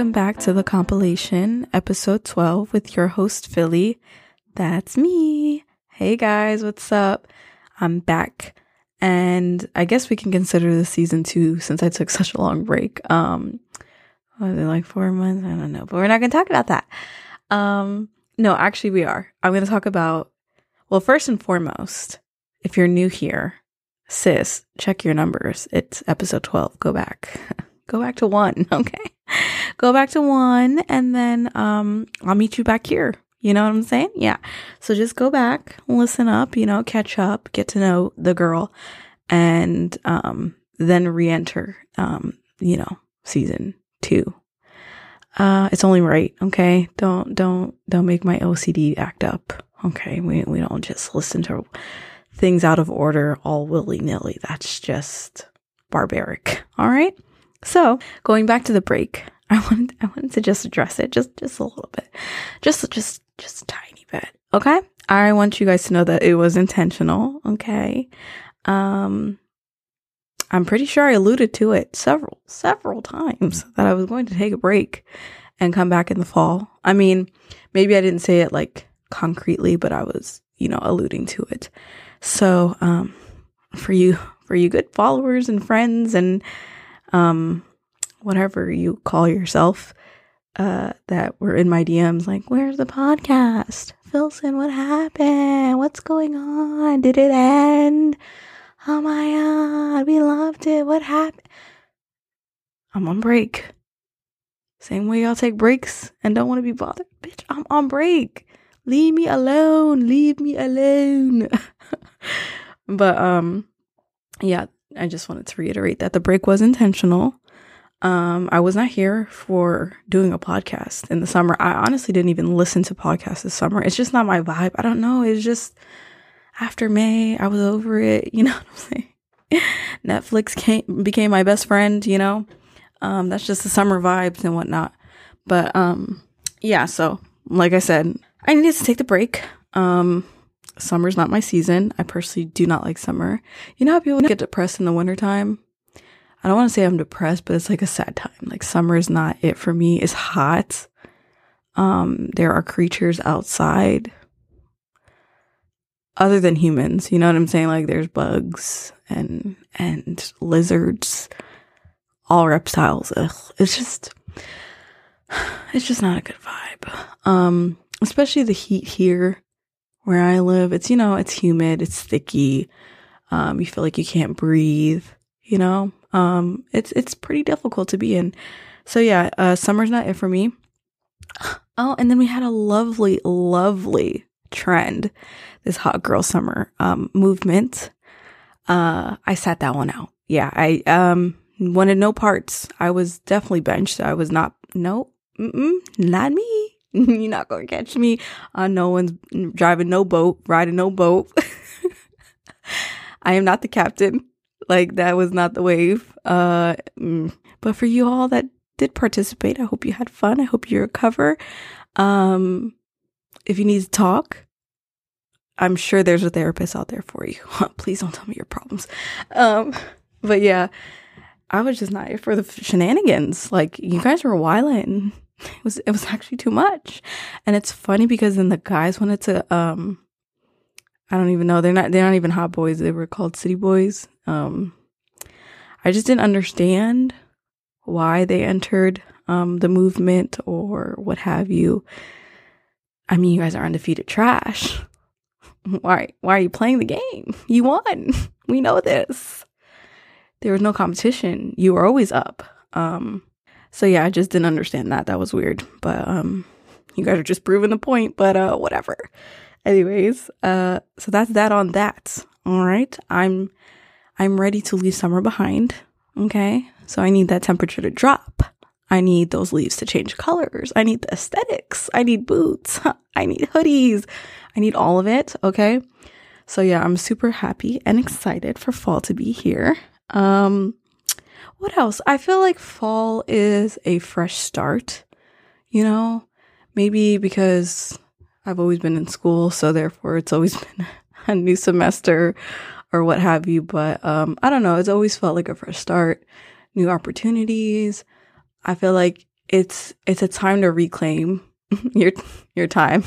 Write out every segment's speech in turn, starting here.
Welcome back to the compilation, episode 12, with your host, Filly. That's me. Hey guys, what's up? I'm back. And I guess we can consider this season two since I took such a long break. Um, was it like four months? I don't know, but we're not going to talk about that. Um, no, actually, we are. I'm going to talk about, well, first and foremost, if you're new here, sis, check your numbers. It's episode 12. Go back. Go back to one. Okay. Go back to one and then um I'll meet you back here. You know what I'm saying? Yeah. So just go back, listen up, you know, catch up, get to know the girl and um then re-enter um you know, season 2. Uh it's only right, okay? Don't don't don't make my OCD act up. Okay? We we don't just listen to things out of order all willy-nilly. That's just barbaric. All right? So, going back to the break, I wanted I wanted to just address it just just a little bit. Just just just a tiny bit. Okay? I want you guys to know that it was intentional, okay? Um I'm pretty sure I alluded to it several several times that I was going to take a break and come back in the fall. I mean, maybe I didn't say it like concretely, but I was, you know, alluding to it. So, um for you for you good followers and friends and um, whatever you call yourself, uh, that were in my DMs, like, where's the podcast? Filson, what happened? What's going on? Did it end? Oh my god, we loved it. What happened? I'm on break. Same way y'all take breaks and don't want to be bothered. Bitch, I'm on break. Leave me alone. Leave me alone. but um yeah, I just wanted to reiterate that the break was intentional. Um, I was not here for doing a podcast in the summer. I honestly didn't even listen to podcasts this summer. It's just not my vibe. I don't know. It's just after May, I was over it. You know what I'm saying? Netflix came became my best friend. You know, um, that's just the summer vibes and whatnot. But um, yeah. So like I said, I needed to take the break. Um, summer's not my season. I personally do not like summer. You know how people get depressed in the wintertime? I don't want to say I'm depressed, but it's like a sad time. Like summer is not it for me. It's hot. Um, there are creatures outside other than humans. You know what I'm saying? Like there's bugs and and lizards, all reptiles. Ugh. It's just it's just not a good vibe. Um, especially the heat here where I live, it's, you know, it's humid, it's sticky. Um, you feel like you can't breathe, you know? Um, it's, it's pretty difficult to be in. So yeah, uh, summer's not it for me. Oh, and then we had a lovely, lovely trend, this hot girl summer, um, movement. Uh, I sat that one out. Yeah, I, um, wanted no parts. I was definitely benched. I was not, no, not me. You're not gonna catch me on no one's driving no boat, riding no boat. I am not the captain. Like that was not the wave. Uh, mm. but for you all that did participate, I hope you had fun. I hope you recover. Um, if you need to talk, I'm sure there's a therapist out there for you. Please don't tell me your problems. Um, but yeah, I was just not here for the shenanigans. Like you guys were wilding it was it was actually too much. And it's funny because then the guys wanted to um I don't even know, they're not they're not even hot boys, they were called city boys. Um I just didn't understand why they entered um the movement or what have you. I mean, you guys are undefeated trash. Why why are you playing the game? You won. We know this. There was no competition. You were always up. Um so yeah, I just didn't understand that. That was weird. But um you guys are just proving the point, but uh whatever. Anyways, uh so that's that on that. All right. I'm I'm ready to leave summer behind. Okay? So I need that temperature to drop. I need those leaves to change colors. I need the aesthetics. I need boots. I need hoodies. I need all of it, okay? So yeah, I'm super happy and excited for fall to be here. Um what else? I feel like fall is a fresh start, you know? Maybe because I've always been in school, so therefore it's always been a new semester or what have you. But um, I don't know, it's always felt like a fresh start, new opportunities. I feel like it's it's a time to reclaim your your time.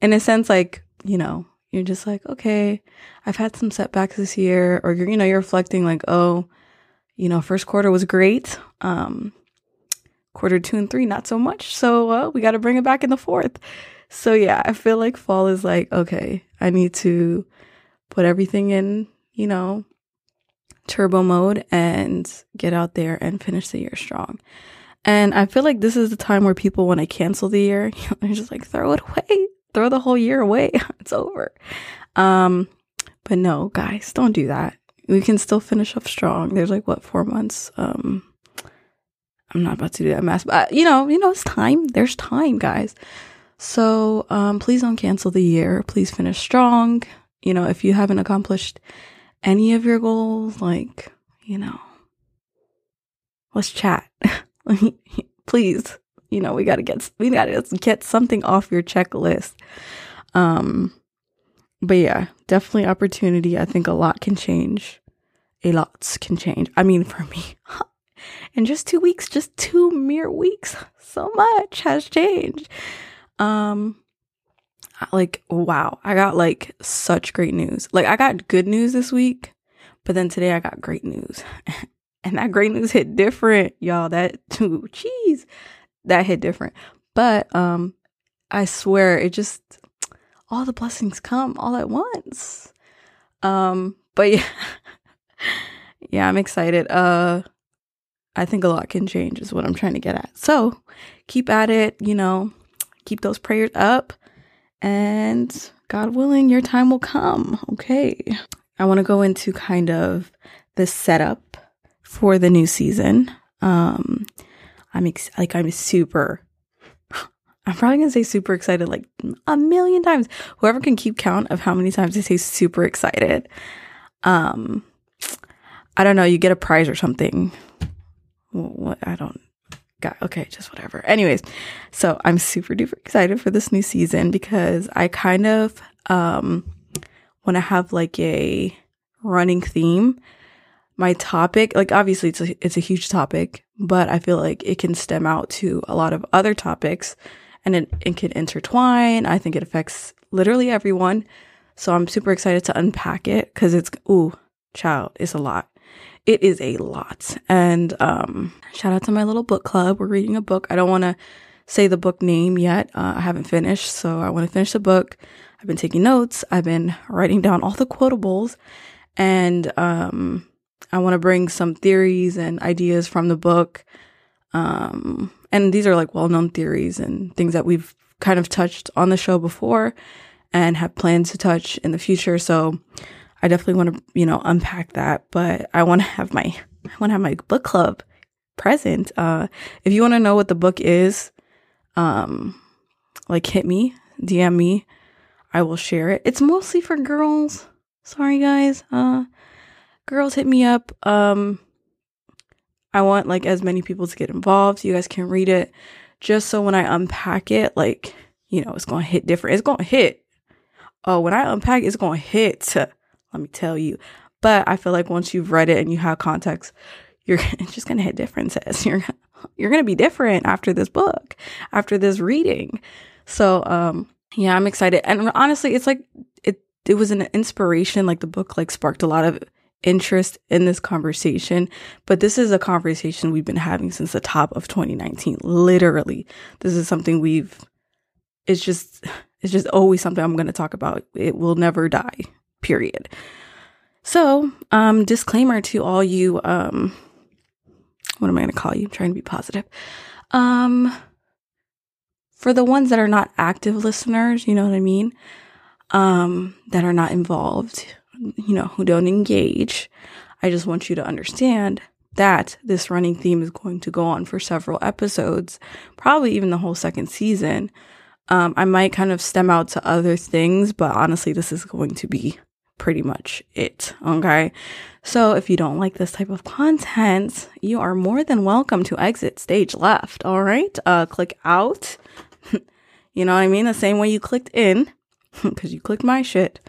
In a sense like, you know, you're just like, okay, I've had some setbacks this year or you're you know, you're reflecting like, oh, you know, first quarter was great. Um quarter 2 and 3 not so much. So, uh, we got to bring it back in the fourth. So, yeah, I feel like fall is like, okay, I need to put everything in, you know, turbo mode and get out there and finish the year strong. And I feel like this is the time where people want to cancel the year. They're just like, throw it away, throw the whole year away. it's over. Um, but no, guys, don't do that. We can still finish off strong. There's like what four months. Um, I'm not about to do that math, but you know, you know, it's time. There's time, guys. So um, please don't cancel the year. Please finish strong. You know, if you haven't accomplished any of your goals, like, you know, let's chat. Please, you know, we got to get we got to get something off your checklist. Um but yeah, definitely opportunity. I think a lot can change. A lot can change. I mean, for me, in just 2 weeks, just 2 mere weeks, so much has changed. Um like wow i got like such great news. Like i got good news this week but then today i got great news. And that great news hit different y'all. That too cheese. That hit different. But um i swear it just all the blessings come all at once. Um but yeah yeah i'm excited. Uh i think a lot can change is what i'm trying to get at so keep at it you know keep those prayers up and God willing, your time will come. Okay. I want to go into kind of the setup for the new season. Um, I'm ex- like, I'm super, I'm probably to say super excited like a million times. Whoever can keep count of how many times I say super excited. Um, I don't know, you get a prize or something. What I don't got okay, just whatever. Anyways, so I'm super duper excited for this new season because I kind of um want to have like a running theme. My topic, like obviously it's a it's a huge topic, but I feel like it can stem out to a lot of other topics and it, it can intertwine. I think it affects literally everyone. So I'm super excited to unpack it because it's ooh, child, it's a lot it is a lot. And um, shout out to my little book club. We're reading a book. I don't want to say the book name yet. Uh, I haven't finished, so I want to finish the book. I've been taking notes. I've been writing down all the quotables, and um, I want to bring some theories and ideas from the book. Um, and these are like well-known theories and things that we've kind of touched on the show before and have plans to touch in the future. So I definitely want to, you know, unpack that, but I want to have my, I want to have my book club present. Uh, if you want to know what the book is, um, like hit me, DM me. I will share it. It's mostly for girls. Sorry guys. Uh, girls hit me up. Um, I want like as many people to get involved. You guys can read it just so when I unpack it, like, you know, it's going to hit different. It's going to hit. Oh, when I unpack, it's going to hit let me tell you. But I feel like once you've read it and you have context, you're just going to hit differences. You're you're going to be different after this book, after this reading. So, um yeah, I'm excited. And honestly, it's like it it was an inspiration like the book like sparked a lot of interest in this conversation, but this is a conversation we've been having since the top of 2019. Literally. This is something we've it's just it's just always something I'm going to talk about. It will never die period. So, um, disclaimer to all you, um, what am I going to call you? I'm trying to be positive. Um, for the ones that are not active listeners, you know what I mean? Um, that are not involved, you know, who don't engage. I just want you to understand that this running theme is going to go on for several episodes, probably even the whole second season. Um, I might kind of stem out to other things, but honestly, this is going to be pretty much it. Okay. So if you don't like this type of content, you are more than welcome to exit stage left. All right. Uh, click out. you know what I mean? The same way you clicked in because you clicked my shit.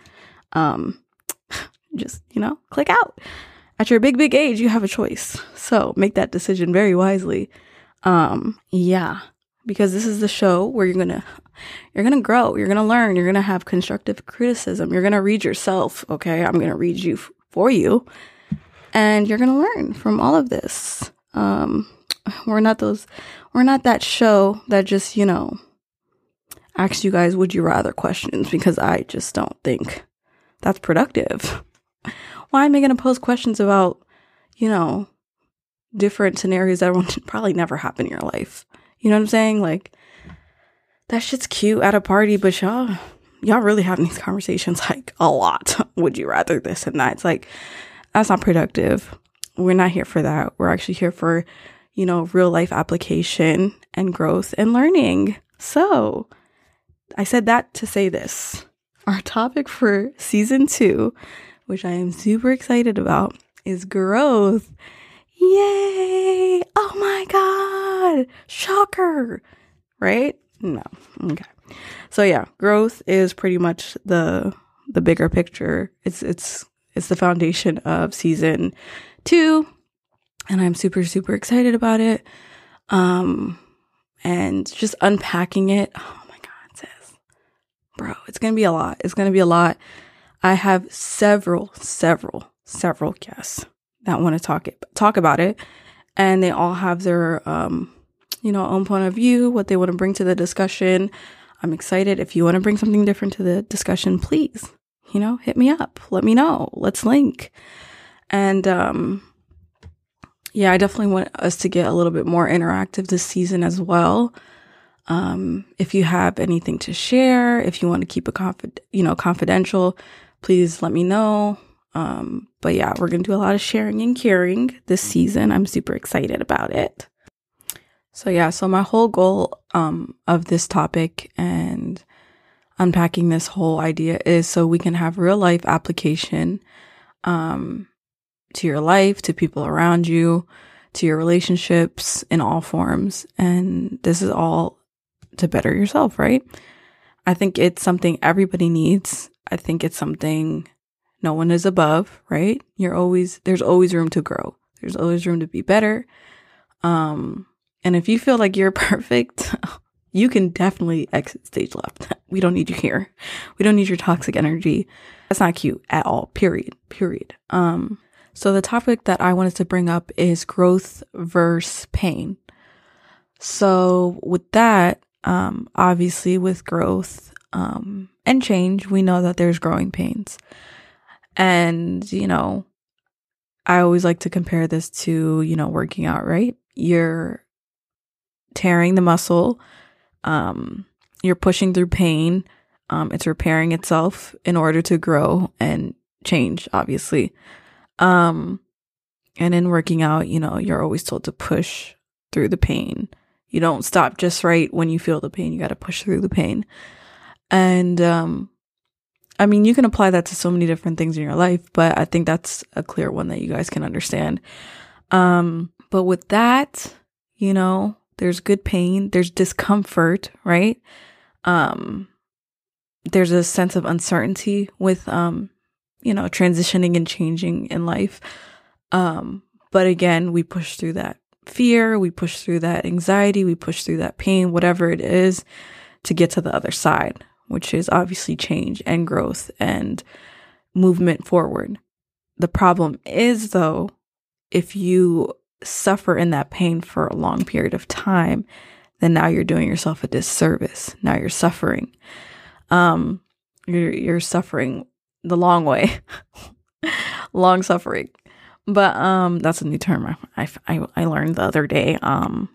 Um, just, you know, click out. At your big, big age, you have a choice. So make that decision very wisely. Um, yeah, because this is the show where you're gonna you're gonna grow, you're gonna learn, you're gonna have constructive criticism, you're gonna read yourself. Okay, I'm gonna read you f- for you, and you're gonna learn from all of this. Um, we're not those, we're not that show that just you know asks you guys would you rather questions because I just don't think that's productive. Why am I gonna pose questions about you know different scenarios that will probably never happen in your life? You know what I'm saying? Like that shit's cute at a party, but y'all y'all really having these conversations like a lot. Would you rather this and that? It's like that's not productive. We're not here for that. We're actually here for, you know, real life application and growth and learning. So, I said that to say this. Our topic for season 2, which I am super excited about, is growth. Yay! Oh my god! Shocker! Right? No. Okay. So yeah, growth is pretty much the the bigger picture. It's it's it's the foundation of season 2 and I'm super super excited about it. Um and just unpacking it. Oh my god, sis. Bro, it's to be a lot. It's to be a lot. I have several several several guests that want to talk it, talk about it. And they all have their um you know own point of view what they want to bring to the discussion. I'm excited. If you want to bring something different to the discussion please you know hit me up. Let me know. Let's link. And um yeah i definitely want us to get a little bit more interactive this season as well. Um if you have anything to share if you want to keep it confid- you know confidential please let me know um, but yeah, we're going to do a lot of sharing and caring this season. I'm super excited about it. So yeah, so my whole goal um, of this topic and unpacking this whole idea is so we can have real life application um, to your life, to people around you, to your relationships in all forms. And this is all to better yourself, right? I think it's something everybody needs. I think it's something no one is above, right? You're always, there's always room to grow. There's always room to be better. Um, and if you feel like you're perfect, you can definitely exit stage left. We don't need you here. We don't need your toxic energy. That's not cute at all. Period. Period. Um, so the topic that I wanted to bring up is growth versus pain. So with that, um, obviously with growth, um, and change, we know that there's growing pains. And, you know, I always like to compare this to, you know, working out, right? You're tearing the muscle, um, you're pushing through pain, um, it's repairing itself in order to grow and change, obviously. Um, and in working out, you know, you're always told to push through the pain. You don't stop just right when you feel the pain. You got to push through the pain. And um I mean, you can apply that to so many different things in your life, but I think that's a clear one that you guys can understand. Um, but with that, you know, there's good pain, there's discomfort, right? Um, there's a sense of uncertainty with, um, you know, transitioning and changing in life. Um, but again, we push through that fear, we push through that anxiety, we push through that pain, whatever it is to get to the other side, which is obviously change and growth and movement forward. The problem is, though, if you suffer in that pain for a long period of time, then now you're doing yourself a disservice. Now you're suffering. Um, you're you're suffering the long way, long suffering. But um, that's a new term I, I I learned the other day. Um,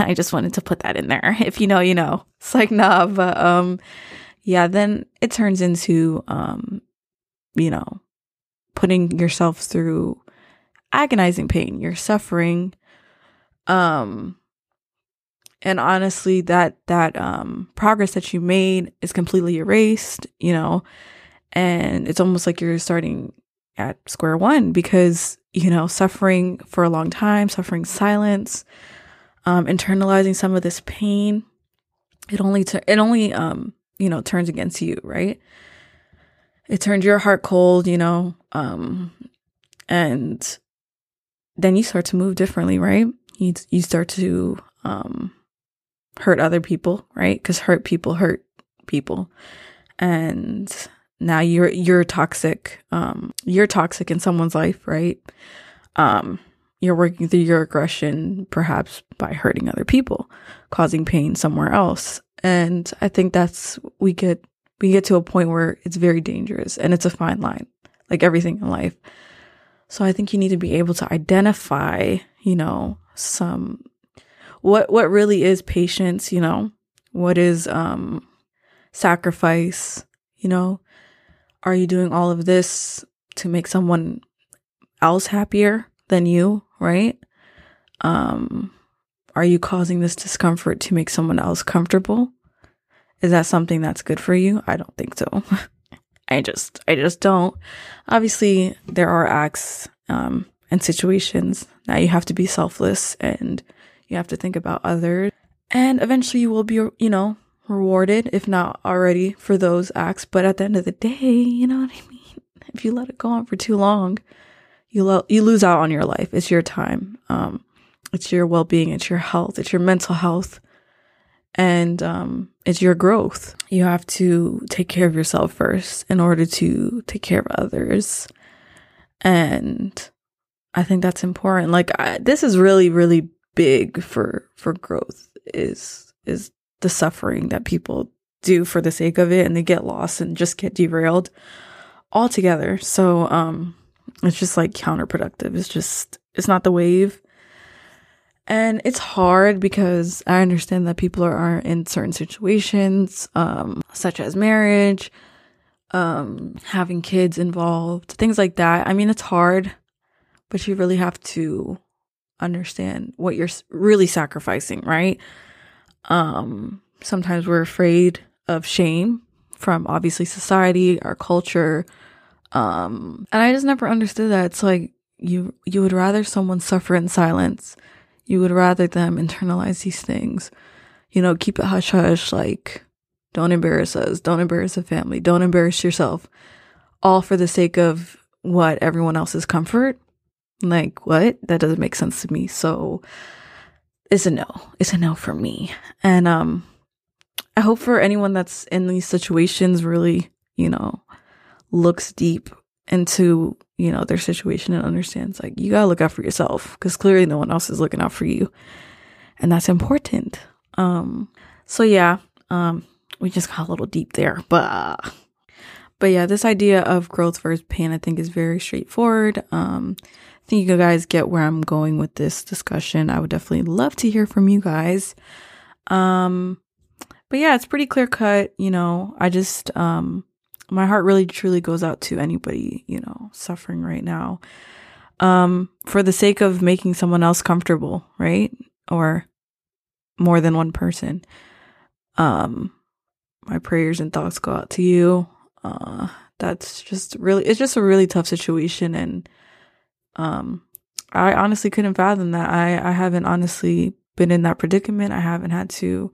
I just wanted to put that in there. If you know, you know. It's like, nah, but um yeah, then it turns into um, you know, putting yourself through agonizing pain. You're suffering. Um and honestly that that um progress that you made is completely erased, you know, and it's almost like you're starting at square one because, you know, suffering for a long time, suffering silence, um, internalizing some of this pain, it only t- it only um, you know turns against you, right? It turns your heart cold, you know, um, and then you start to move differently, right? you you start to um hurt other people, right? Cuz hurt people hurt people. And now you're you're toxic. Um you're toxic in someone's life, right? Um you're working through your aggression perhaps by hurting other people, causing pain somewhere else. And I think that's we get we get to a point where it's very dangerous and it's a fine line, like everything in life. So I think you need to be able to identify, you know, some what what really is patience, you know? What is um sacrifice, you know? Are you doing all of this to make someone else happier than you, right? Um are you causing this discomfort to make someone else comfortable? Is that something that's good for you? I don't think so. I just I just don't. Obviously, there are acts um and situations that you have to be selfless and you have to think about others. And eventually you will be, you know, rewarded, if not already, for those acts. But at the end of the day, you know what I mean? If you let it go on for too long, you, lo- you lose out on your life. It's your time. Um, it's your well being. It's your health. It's your mental health. And um, it's your growth. You have to take care of yourself first in order to take care of others. And I think that's important. Like I, this is really, really big for for growth. Is is the suffering that people do for the sake of it, and they get lost and just get derailed altogether. So um, it's just like counterproductive. It's just it's not the wave. And it's hard because I understand that people are, are in certain situations, um, such as marriage, um, having kids involved, things like that. I mean, it's hard but you really have to understand what you're really sacrificing, right? Um, sometimes we're afraid of shame from obviously society, our culture. Um, and I just never understood that. It's like you you would rather someone suffer in silence. You would rather them internalize these things. You know, keep it hush hush, like don't embarrass us, don't embarrass the family, don't embarrass yourself. All for the sake of what everyone else's comfort like, what? That doesn't make sense to me. So it's a no. It's a no for me. And um I hope for anyone that's in these situations really, you know, looks deep into, you know, their situation and understands like you got to look out for yourself cuz clearly no one else is looking out for you. And that's important. Um so yeah, um we just got a little deep there, but but yeah, this idea of growth versus pain I think is very straightforward. Um I think you guys get where I'm going with this discussion. I would definitely love to hear from you guys. Um, but yeah, it's pretty clear cut. You know, I just, um, my heart really truly goes out to anybody, you know, suffering right now. Um, for the sake of making someone else comfortable, right? Or more than one person. Um, my prayers and thoughts go out to you. Uh, that's just really, it's just a really tough situation. And, um, I honestly couldn't fathom that. I, I haven't honestly been in that predicament. I haven't had to,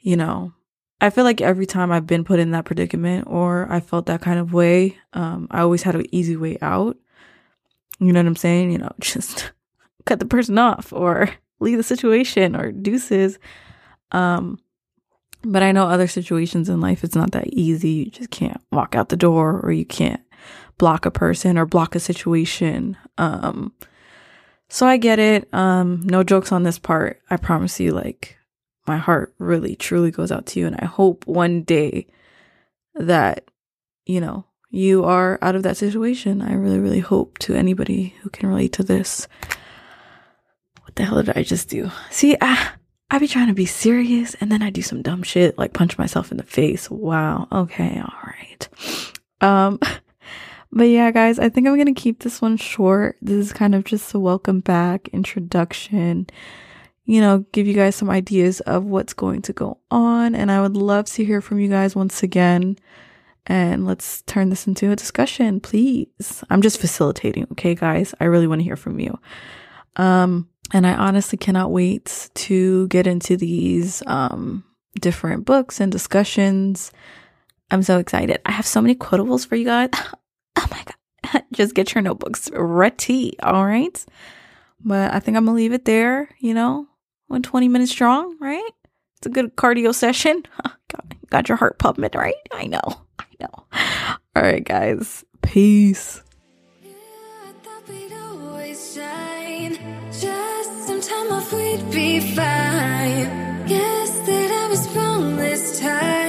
you know, I feel like every time I've been put in that predicament or I felt that kind of way, um, I always had an easy way out. You know what I'm saying? You know, just cut the person off or leave the situation or deuces. Um, but I know other situations in life, it's not that easy. You just can't walk out the door or you can't block a person or block a situation. Um, so I get it. Um, no jokes on this part. I promise you, like, my heart really truly goes out to you. And I hope one day that, you know, you are out of that situation. I really, really hope to anybody who can relate to this. What the hell did I just do? See, I, I be trying to be serious and then I do some dumb shit like punch myself in the face. Wow. Okay. All right. Um, But yeah, guys, I think I'm going to keep this one short. This is kind of just a welcome back introduction, you know, give you guys some ideas of what's going to go on. And I would love to hear from you guys once again. And let's turn this into a discussion, please. I'm just facilitating, okay, guys? I really want to hear from you. Um, and I honestly cannot wait to get into these um, different books and discussions. I'm so excited. I have so many quotables for you guys. oh my God, just get your notebooks ready. All right. But I think I'm gonna leave it there, you know, 120 minutes strong, right? It's a good cardio session. Oh, got, got your heart pumping, right? I know. I know. All right, guys. Peace. Time off we'd be fine. Guess that I was wrong this time.